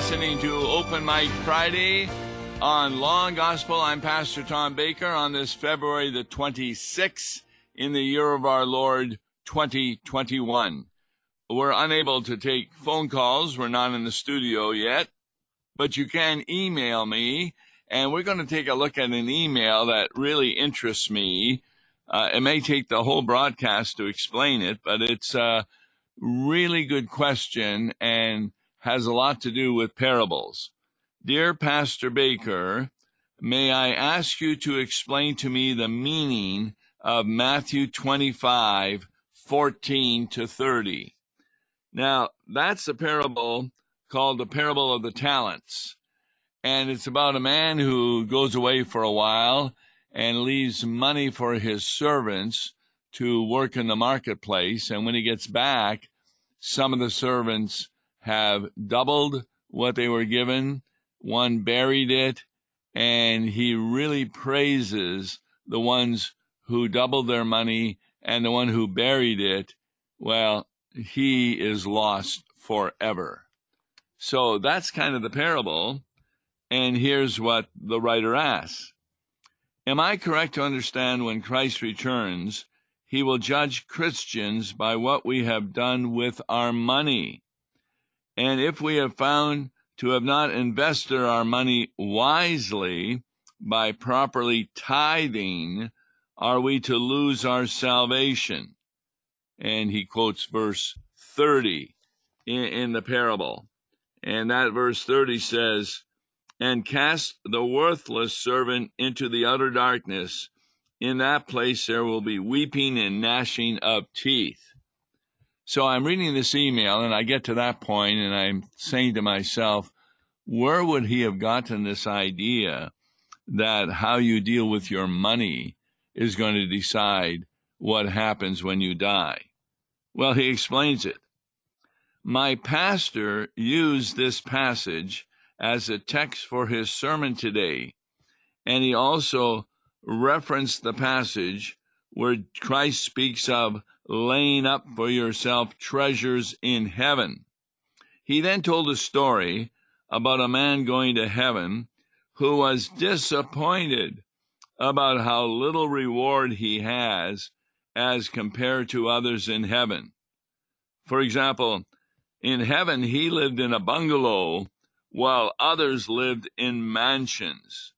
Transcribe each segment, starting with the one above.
listening to Open Mic Friday on Law and Gospel. I'm Pastor Tom Baker on this February the 26th in the year of our Lord 2021. We're unable to take phone calls. We're not in the studio yet, but you can email me and we're going to take a look at an email that really interests me. Uh, it may take the whole broadcast to explain it, but it's a really good question and has a lot to do with parables. Dear Pastor Baker, may I ask you to explain to me the meaning of Matthew 25, 14 to 30? Now, that's a parable called the parable of the talents. And it's about a man who goes away for a while and leaves money for his servants to work in the marketplace. And when he gets back, some of the servants have doubled what they were given. One buried it, and he really praises the ones who doubled their money and the one who buried it. Well, he is lost forever. So that's kind of the parable. And here's what the writer asks Am I correct to understand when Christ returns, he will judge Christians by what we have done with our money? And if we have found to have not invested our money wisely by properly tithing, are we to lose our salvation? And he quotes verse 30 in, in the parable. And that verse 30 says, And cast the worthless servant into the utter darkness. In that place there will be weeping and gnashing of teeth. So I'm reading this email and I get to that point and I'm saying to myself, where would he have gotten this idea that how you deal with your money is going to decide what happens when you die? Well, he explains it. My pastor used this passage as a text for his sermon today, and he also referenced the passage where Christ speaks of laying up for yourself treasures in heaven. He then told a story about a man going to heaven who was disappointed about how little reward he has as compared to others in heaven. For example, in heaven he lived in a bungalow while others lived in mansions.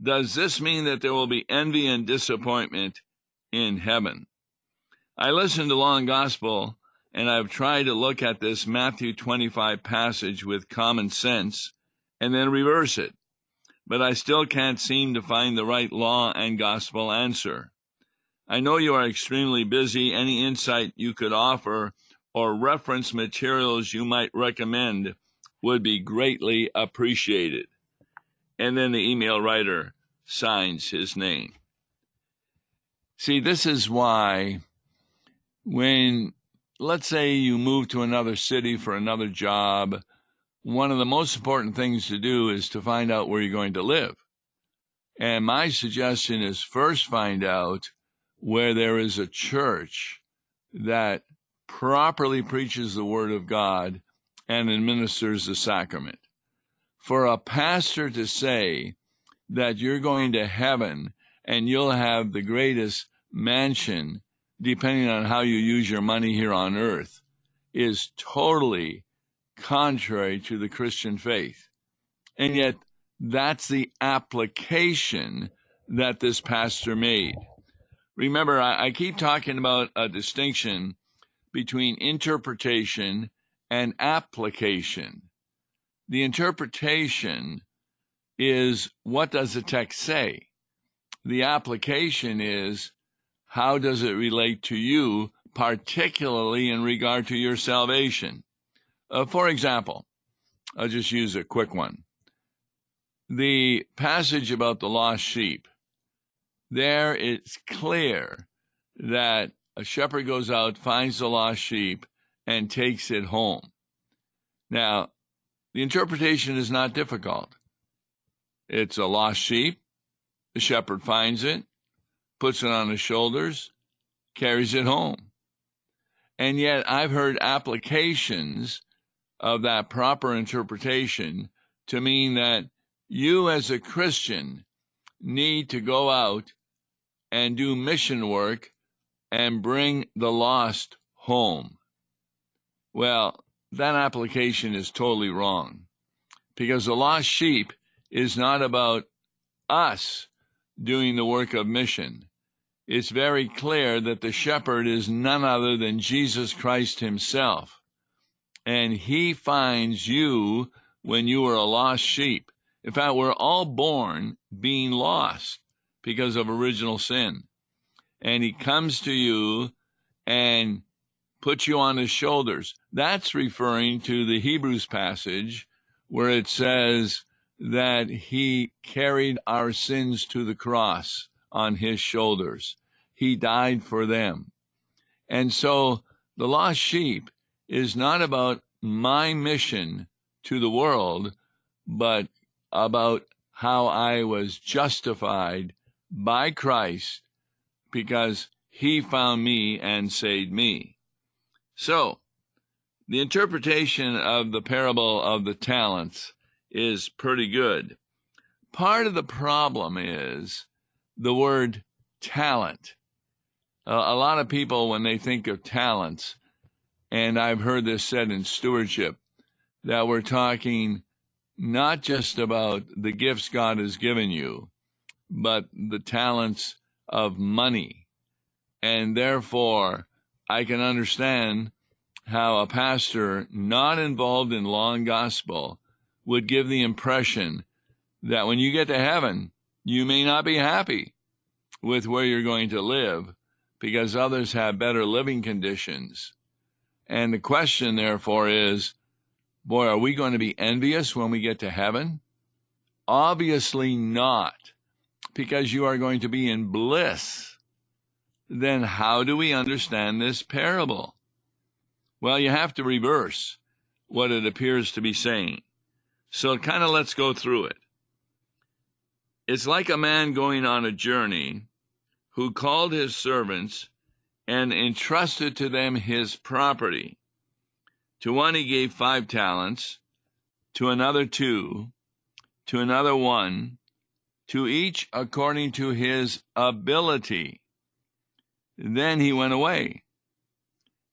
Does this mean that there will be envy and disappointment in heaven? I listened to Law and Gospel and I've tried to look at this Matthew 25 passage with common sense and then reverse it, but I still can't seem to find the right law and gospel answer. I know you are extremely busy. Any insight you could offer or reference materials you might recommend would be greatly appreciated. And then the email writer signs his name. See, this is why when, let's say, you move to another city for another job, one of the most important things to do is to find out where you're going to live. And my suggestion is first find out where there is a church that properly preaches the word of God and administers the sacrament. For a pastor to say that you're going to heaven and you'll have the greatest mansion depending on how you use your money here on earth, is totally contrary to the Christian faith. And yet, that's the application that this pastor made. Remember, I, I keep talking about a distinction between interpretation and application. The interpretation is what does the text say? The application is how does it relate to you, particularly in regard to your salvation? Uh, for example, I'll just use a quick one. The passage about the lost sheep. There it's clear that a shepherd goes out, finds the lost sheep, and takes it home. Now, the interpretation is not difficult. It's a lost sheep. The shepherd finds it puts it on his shoulders, carries it home. And yet, I've heard applications of that proper interpretation to mean that you as a Christian need to go out and do mission work and bring the lost home. Well, that application is totally wrong because the lost sheep is not about us doing the work of mission. It's very clear that the shepherd is none other than Jesus Christ himself. And he finds you when you are a lost sheep. In fact, we're all born being lost because of original sin. And he comes to you and puts you on his shoulders. That's referring to the Hebrews passage where it says that he carried our sins to the cross on his shoulders. He died for them. And so the lost sheep is not about my mission to the world, but about how I was justified by Christ because he found me and saved me. So, the interpretation of the parable of the talents is pretty good. Part of the problem is the word talent. Uh, a lot of people, when they think of talents, and I've heard this said in stewardship, that we're talking not just about the gifts God has given you, but the talents of money. And therefore, I can understand how a pastor not involved in law and gospel would give the impression that when you get to heaven, you may not be happy with where you're going to live because others have better living conditions. And the question, therefore, is boy, are we going to be envious when we get to heaven? Obviously not, because you are going to be in bliss. Then how do we understand this parable? Well, you have to reverse what it appears to be saying. So kind of let's go through it. It's like a man going on a journey who called his servants and entrusted to them his property. To one he gave five talents, to another two, to another one, to each according to his ability. Then he went away.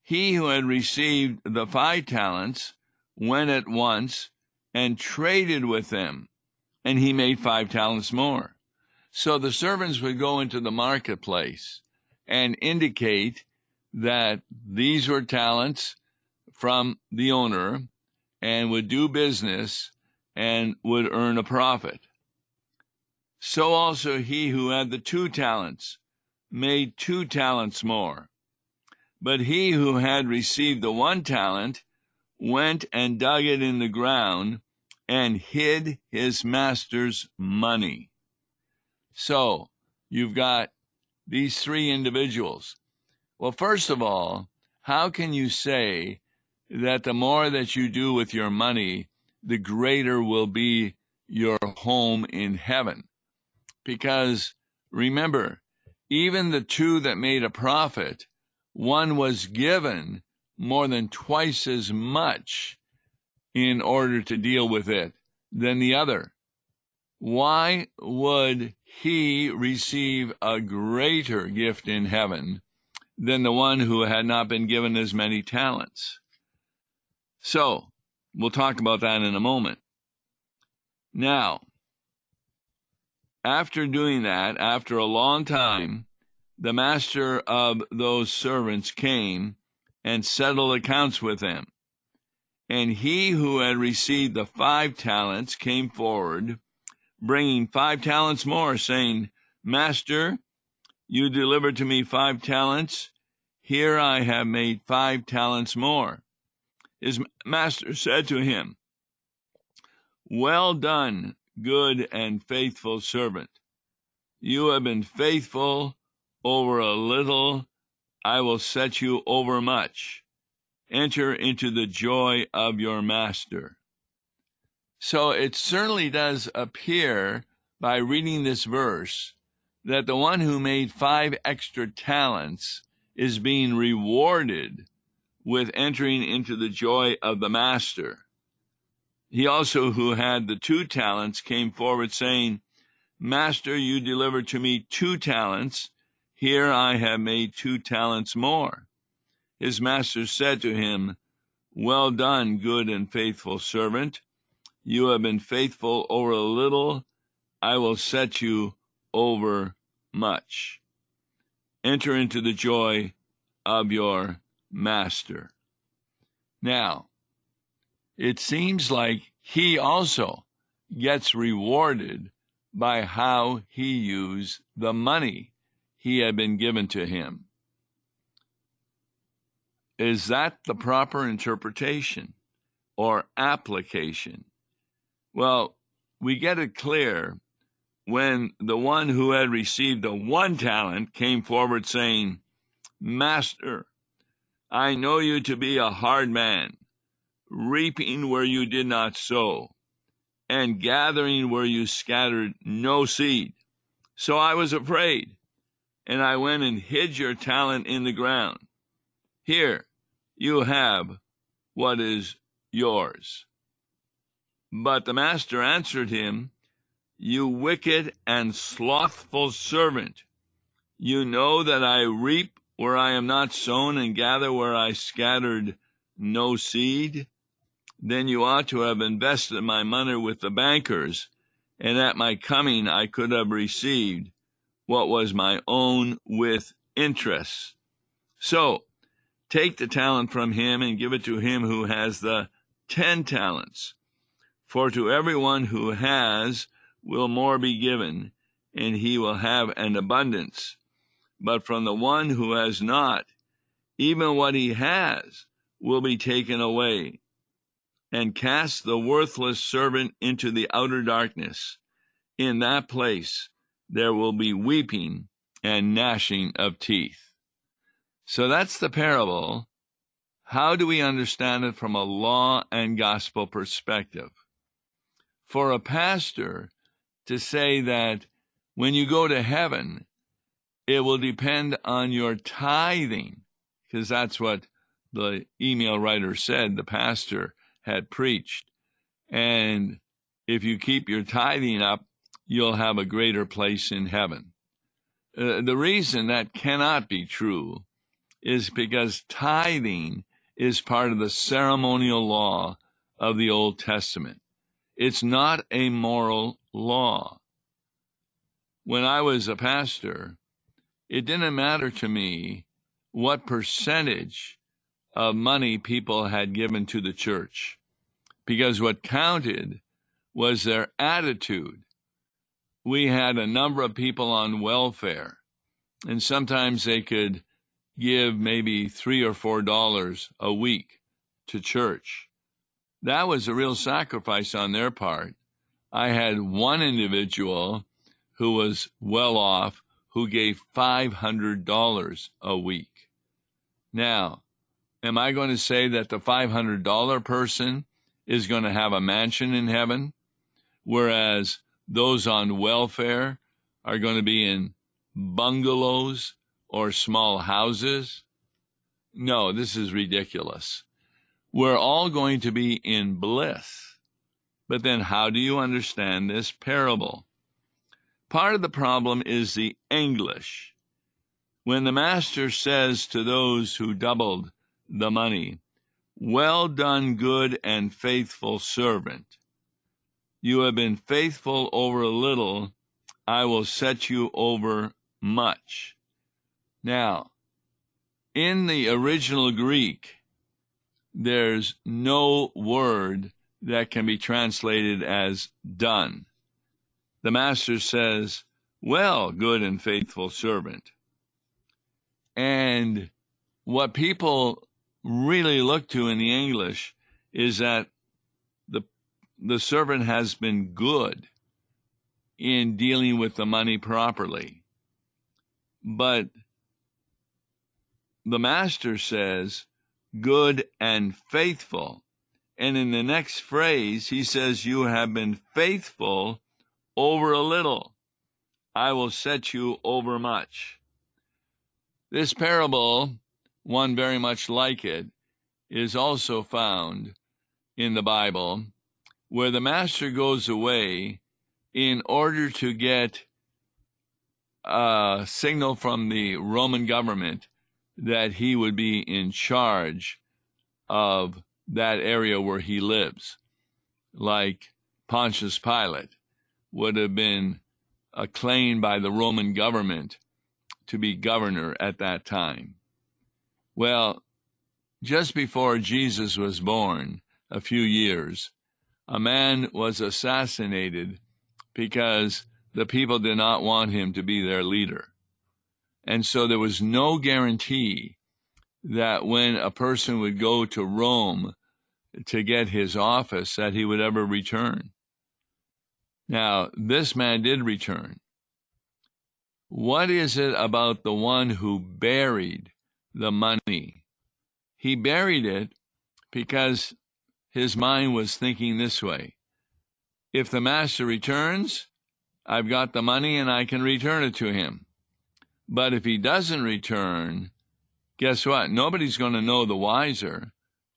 He who had received the five talents went at once and traded with them, and he made five talents more. So the servants would go into the marketplace and indicate that these were talents from the owner and would do business and would earn a profit. So also he who had the two talents made two talents more. But he who had received the one talent went and dug it in the ground and hid his master's money. So you've got these three individuals. Well, first of all, how can you say that the more that you do with your money, the greater will be your home in heaven? Because remember, even the two that made a profit, one was given more than twice as much in order to deal with it than the other. Why would he receive a greater gift in heaven than the one who had not been given as many talents? So, we'll talk about that in a moment. Now, after doing that, after a long time, the master of those servants came and settled accounts with them. And he who had received the five talents came forward, bringing five talents more, saying, Master, you delivered to me five talents. Here I have made five talents more. His master said to him, Well done, good and faithful servant. You have been faithful over a little I will set you over much. Enter into the joy of your master. So it certainly does appear by reading this verse that the one who made five extra talents is being rewarded with entering into the joy of the master. He also, who had the two talents, came forward saying, Master, you delivered to me two talents. Here I have made two talents more. His master said to him, Well done, good and faithful servant. You have been faithful over a little. I will set you over much. Enter into the joy of your master. Now, it seems like he also gets rewarded by how he used the money he had been given to him. Is that the proper interpretation or application? Well, we get it clear when the one who had received the one talent came forward saying, Master, I know you to be a hard man reaping where you did not sow, and gathering where you scattered no seed. So I was afraid, and I went and hid your talent in the ground. Here you have what is yours. But the master answered him, You wicked and slothful servant, you know that I reap where I am not sown and gather where I scattered no seed then you ought to have invested my money with the bankers, and at my coming I could have received what was my own with interest. So take the talent from him and give it to him who has the ten talents. For to everyone who has will more be given, and he will have an abundance. But from the one who has not, even what he has will be taken away and cast the worthless servant into the outer darkness. In that place there will be weeping and gnashing of teeth. So that's the parable. How do we understand it from a law and gospel perspective? For a pastor to say that when you go to heaven, it will depend on your tithing, because that's what the email writer said, the pastor had preached. And if you keep your tithing up, you'll have a greater place in heaven. Uh, the reason that cannot be true is because tithing is part of the ceremonial law of the Old Testament. It's not a moral law. When I was a pastor, it didn't matter to me what percentage of money people had given to the church because what counted was their attitude. We had a number of people on welfare, and sometimes they could give maybe three or four dollars a week to church. That was a real sacrifice on their part. I had one individual who was well off who gave $500 a week. Now, am I going to say that the $500 person is going to have a mansion in heaven, whereas those on welfare are going to be in bungalows or small houses? No, this is ridiculous. We're all going to be in bliss. But then, how do you understand this parable? Part of the problem is the English. When the master says to those who doubled the money, well done, good and faithful servant. You have been faithful over a little, I will set you over much. Now, in the original Greek, there's no word that can be translated as done. The master says, Well, good and faithful servant. And what people really look to in the English is that the servant has been good in dealing with the money properly. But the master says, good and faithful. And in the next phrase, he says, You have been faithful over a little. I will set you over much. This parable one very much like it is also found in the Bible where the master goes away in order to get a signal from the Roman government that he would be in charge of that area where he lives, like Pontius Pilate would have been acclaimed by the Roman government to be governor at that time. Well, just before Jesus was born, a few years, a man was assassinated because the people did not want him to be their leader. And so there was no guarantee that when a person would go to Rome to get his office that he would ever return. Now, this man did return. What is it about the one who buried the money? He buried it because his mind was thinking this way. If the master returns, I've got the money and I can return it to him. But if he doesn't return, guess what? Nobody's going to know the wiser,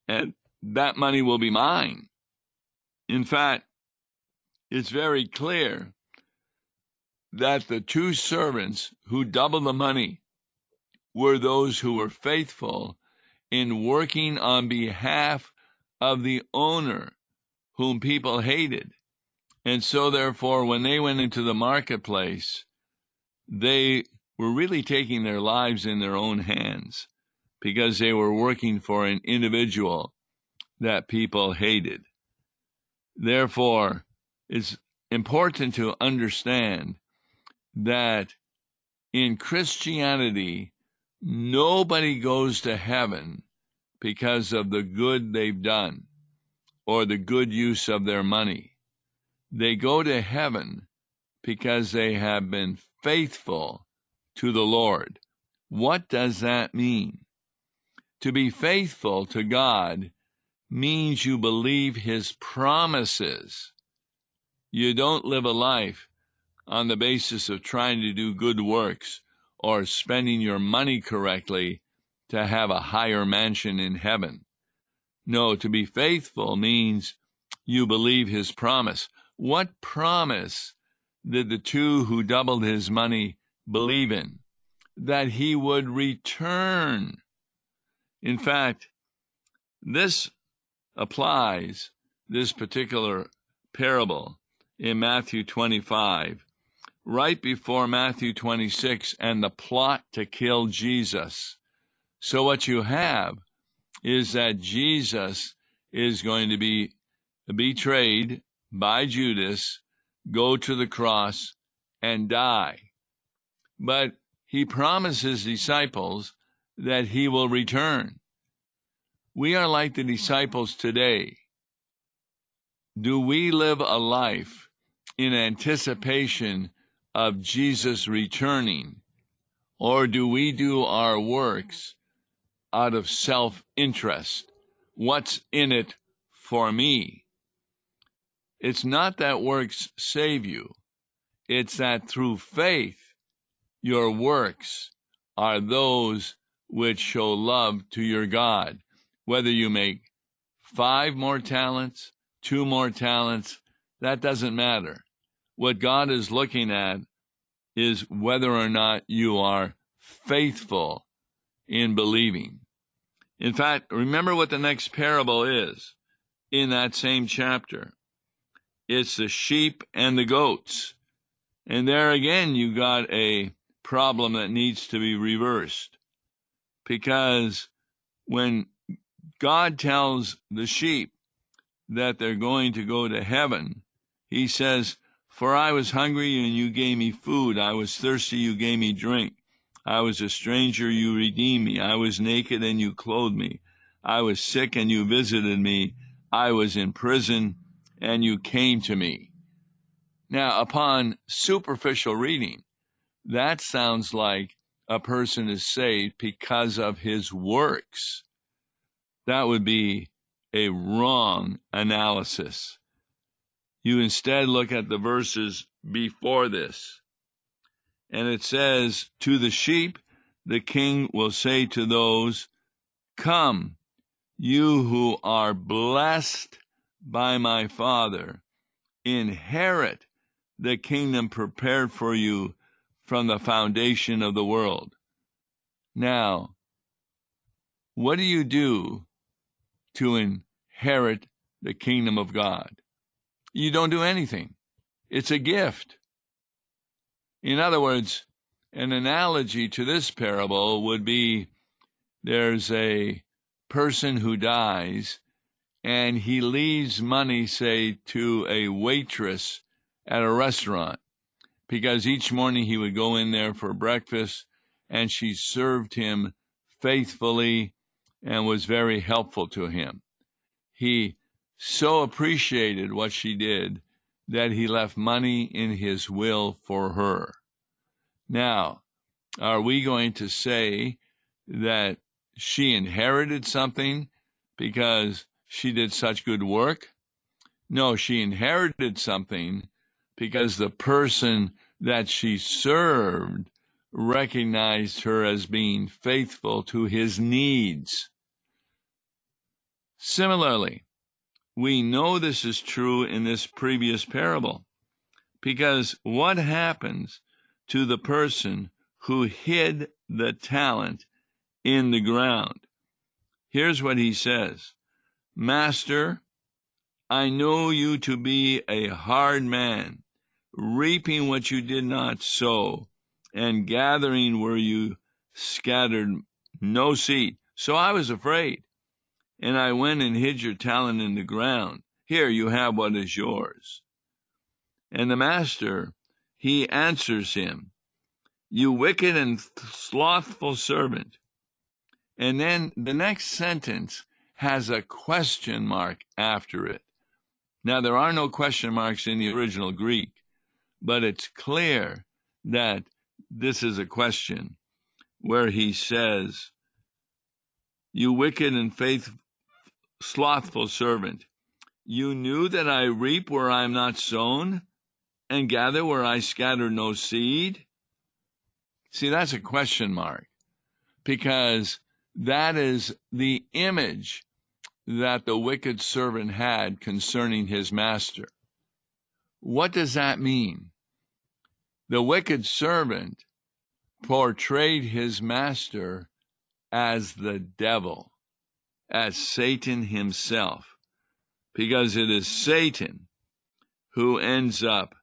and that money will be mine. In fact, it's very clear that the two servants who doubled the money were those who were faithful in working on behalf of the owner whom people hated. And so, therefore, when they went into the marketplace, they were really taking their lives in their own hands because they were working for an individual that people hated. Therefore, it's important to understand that in Christianity, nobody goes to heaven because of the good they've done or the good use of their money. They go to heaven because they have been faithful to the Lord. What does that mean? To be faithful to God means you believe His promises. You don't live a life on the basis of trying to do good works or spending your money correctly to have a higher mansion in heaven. No, to be faithful means you believe His promise. What promise did the two who doubled his money believe in? That he would return. In fact, this applies, this particular parable in Matthew 25, right before Matthew 26 and the plot to kill Jesus. So, what you have is that Jesus is going to be betrayed by Judas, go to the cross and die. But he promises disciples that he will return. We are like the disciples today. Do we live a life in anticipation of Jesus returning? Or do we do our works out of self interest? What's in it for me? It's not that works save you, it's that through faith, your works are those which show love to your God. Whether you make five more talents, two more talents, that doesn't matter. What God is looking at is whether or not you are faithful in believing. In fact, remember what the next parable is in that same chapter it's the sheep and the goats. And there again, you got a problem that needs to be reversed. Because when God tells the sheep that they're going to go to heaven, he says, For I was hungry and you gave me food. I was thirsty, you gave me drink. I was a stranger, you redeemed me. I was naked and you clothed me. I was sick and you visited me. I was in prison and you came to me. Now, upon superficial reading, that sounds like a person is saved because of his works. That would be a wrong analysis. You instead look at the verses before this. And it says, To the sheep, the king will say to those, Come, you who are blessed by my Father, inherit the kingdom prepared for you from the foundation of the world. Now, what do you do to inherit the kingdom of God? You don't do anything. It's a gift. In other words, an analogy to this parable would be there's a person who dies and he leaves money, say, to a waitress at a restaurant because each morning he would go in there for breakfast and she served him faithfully and was very helpful to him. He so appreciated what she did that he left money in his will for her. Now, are we going to say that she inherited something because she did such good work? No, she inherited something because the person that she served recognized her as being faithful to his needs. Similarly, we know this is true in this previous parable because what happens to the person who hid the talent in the ground? Here's what he says Master, I know you to be a hard man reaping what you did not sow, and gathering where you scattered no seed. So I was afraid, and I went and hid your talent in the ground. Here you have what is yours. And the master, he answers him, You wicked and slothful servant. And then the next sentence has a question mark after it. Now, there are no question marks in the original Greek but it's clear that this is a question where he says, You wicked and faith slothful servant, you knew that I reap where I am not sown, and gather where I scatter no seed? See, that's a question mark, because that is the image that the wicked servant had concerning his master. What does that mean? The wicked servant portrayed his master as the devil, as Satan himself, because it is Satan who ends up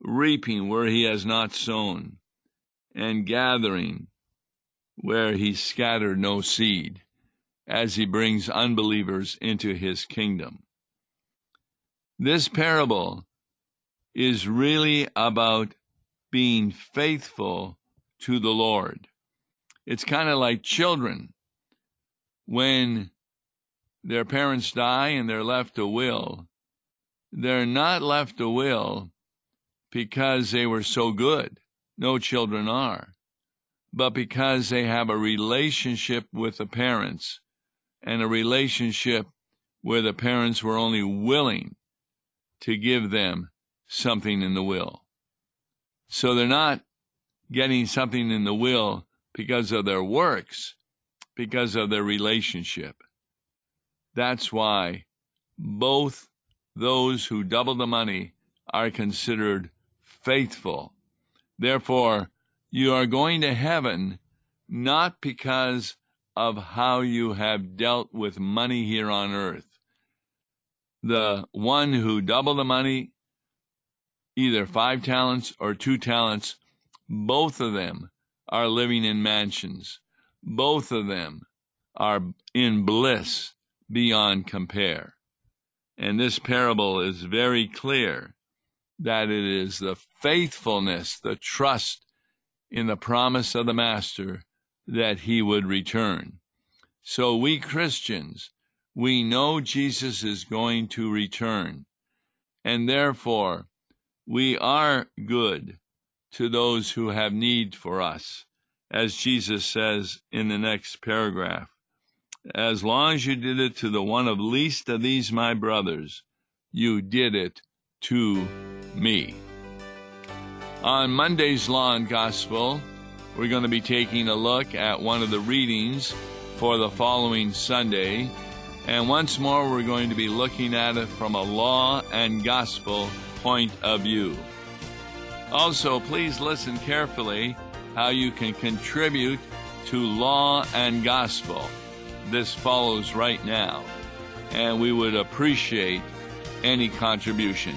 reaping where he has not sown and gathering where he scattered no seed as he brings unbelievers into his kingdom. This parable is really about being faithful to the Lord. It's kind of like children when their parents die and they're left a will. They're not left a will because they were so good. No children are. But because they have a relationship with the parents and a relationship where the parents were only willing to give them something in the will. So they're not getting something in the will because of their works, because of their relationship. That's why both those who double the money are considered faithful. Therefore, you are going to heaven not because of how you have dealt with money here on earth. The one who doubled the money either five talents or two talents, both of them are living in mansions. Both of them are in bliss beyond compare. And this parable is very clear that it is the faithfulness, the trust in the promise of the Master that he would return. So we Christians, we know Jesus is going to return. And therefore, we are good to those who have need for us, as Jesus says in the next paragraph. As long as you did it to the one of least of these my brothers, you did it to me. On Monday's Law and Gospel, we're going to be taking a look at one of the readings for the following Sunday, And once more, we're going to be looking at it from a law and gospel point of view. Also, please listen carefully how you can contribute to law and gospel. This follows right now, and we would appreciate any contributions.